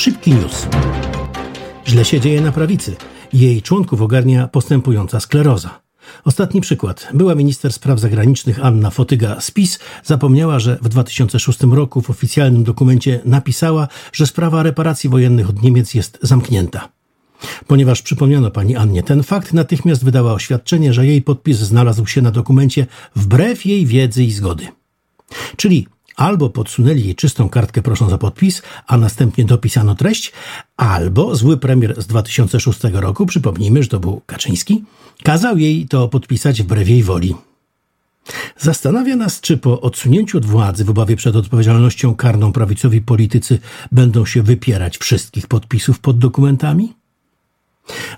Szybki news. Źle się dzieje na prawicy. Jej członków ogarnia postępująca skleroza. Ostatni przykład. Była minister spraw zagranicznych Anna Fotyga z PiS zapomniała, że w 2006 roku w oficjalnym dokumencie napisała, że sprawa reparacji wojennych od Niemiec jest zamknięta. Ponieważ przypomniano pani Annie ten fakt, natychmiast wydała oświadczenie, że jej podpis znalazł się na dokumencie wbrew jej wiedzy i zgody. Czyli albo podsunęli jej czystą kartkę prosząc o podpis, a następnie dopisano treść, albo zły premier z 2006 roku, przypomnijmy, że to był Kaczyński, kazał jej to podpisać wbrew jej woli. Zastanawia nas, czy po odsunięciu od władzy w obawie przed odpowiedzialnością karną prawicowi politycy będą się wypierać wszystkich podpisów pod dokumentami?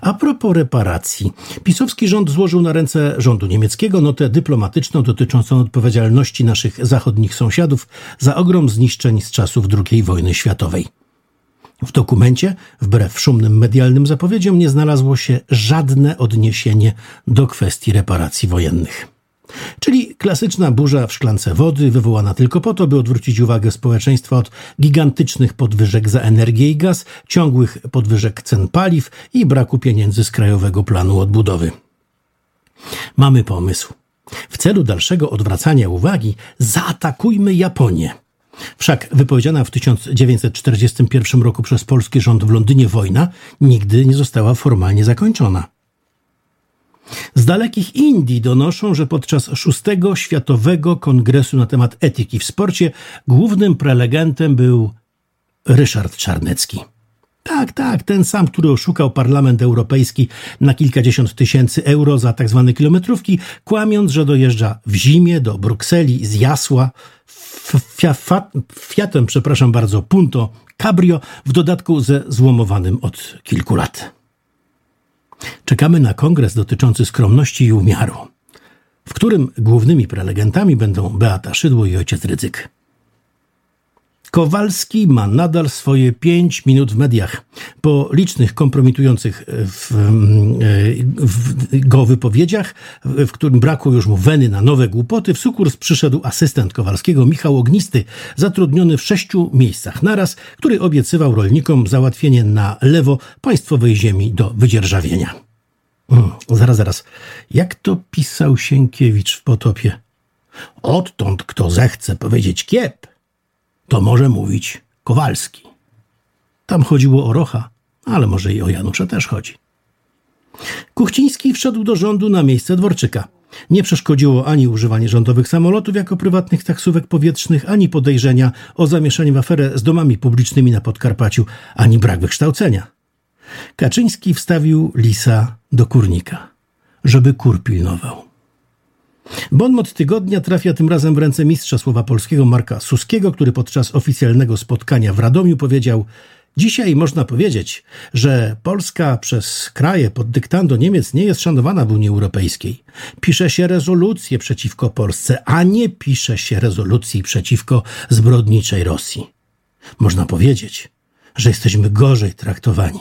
A propos reparacji. Pisowski rząd złożył na ręce rządu niemieckiego notę dyplomatyczną dotyczącą odpowiedzialności naszych zachodnich sąsiadów za ogrom zniszczeń z czasów II wojny światowej. W dokumencie, wbrew szumnym medialnym zapowiedziom, nie znalazło się żadne odniesienie do kwestii reparacji wojennych. Czyli klasyczna burza w szklance wody, wywołana tylko po to, by odwrócić uwagę społeczeństwa od gigantycznych podwyżek za energię i gaz, ciągłych podwyżek cen paliw i braku pieniędzy z Krajowego Planu Odbudowy. Mamy pomysł. W celu dalszego odwracania uwagi zaatakujmy Japonię. Wszak wypowiedziana w 1941 roku przez polski rząd w Londynie wojna nigdy nie została formalnie zakończona. Z dalekich Indii donoszą, że podczas szóstego Światowego Kongresu na temat etyki w sporcie głównym prelegentem był Ryszard Czarnecki. Tak, tak, ten sam, który oszukał Parlament Europejski na kilkadziesiąt tysięcy euro za tak zwane kilometrówki, kłamiąc, że dojeżdża w zimie do Brukseli z Jasła Fiatem, przepraszam bardzo, Punto Cabrio, w dodatku ze złomowanym od kilku lat. Czekamy na kongres dotyczący skromności i umiaru, w którym głównymi prelegentami będą Beata Szydło i ojciec Rydzyk. Kowalski ma nadal swoje pięć minut w mediach. Po licznych kompromitujących w, w, go wypowiedziach, w którym brakło już mu weny na nowe głupoty, w sukurs przyszedł asystent Kowalskiego Michał Ognisty, zatrudniony w sześciu miejscach naraz, który obiecywał rolnikom załatwienie na lewo państwowej ziemi do wydzierżawienia. Hmm, zaraz, zaraz. Jak to pisał Sienkiewicz w Potopie? Odtąd kto zechce powiedzieć kiep, to może mówić Kowalski. Tam chodziło o Rocha, ale może i o Janusza też chodzi. Kuchciński wszedł do rządu na miejsce Dworczyka. Nie przeszkodziło ani używanie rządowych samolotów jako prywatnych taksówek powietrznych, ani podejrzenia o zamieszanie w aferę z domami publicznymi na Podkarpaciu, ani brak wykształcenia. Kaczyński wstawił lisa do kurnika, żeby kur pilnował. Bonmot tygodnia trafia tym razem w ręce mistrza słowa polskiego Marka Suskiego, który podczas oficjalnego spotkania w Radomiu powiedział: Dzisiaj można powiedzieć, że Polska przez kraje pod dyktando Niemiec nie jest szanowana w Unii Europejskiej. Pisze się rezolucje przeciwko Polsce, a nie pisze się rezolucji przeciwko zbrodniczej Rosji. Można powiedzieć, że jesteśmy gorzej traktowani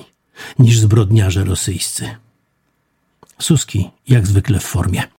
niż zbrodniarze rosyjscy. Suski, jak zwykle w formie.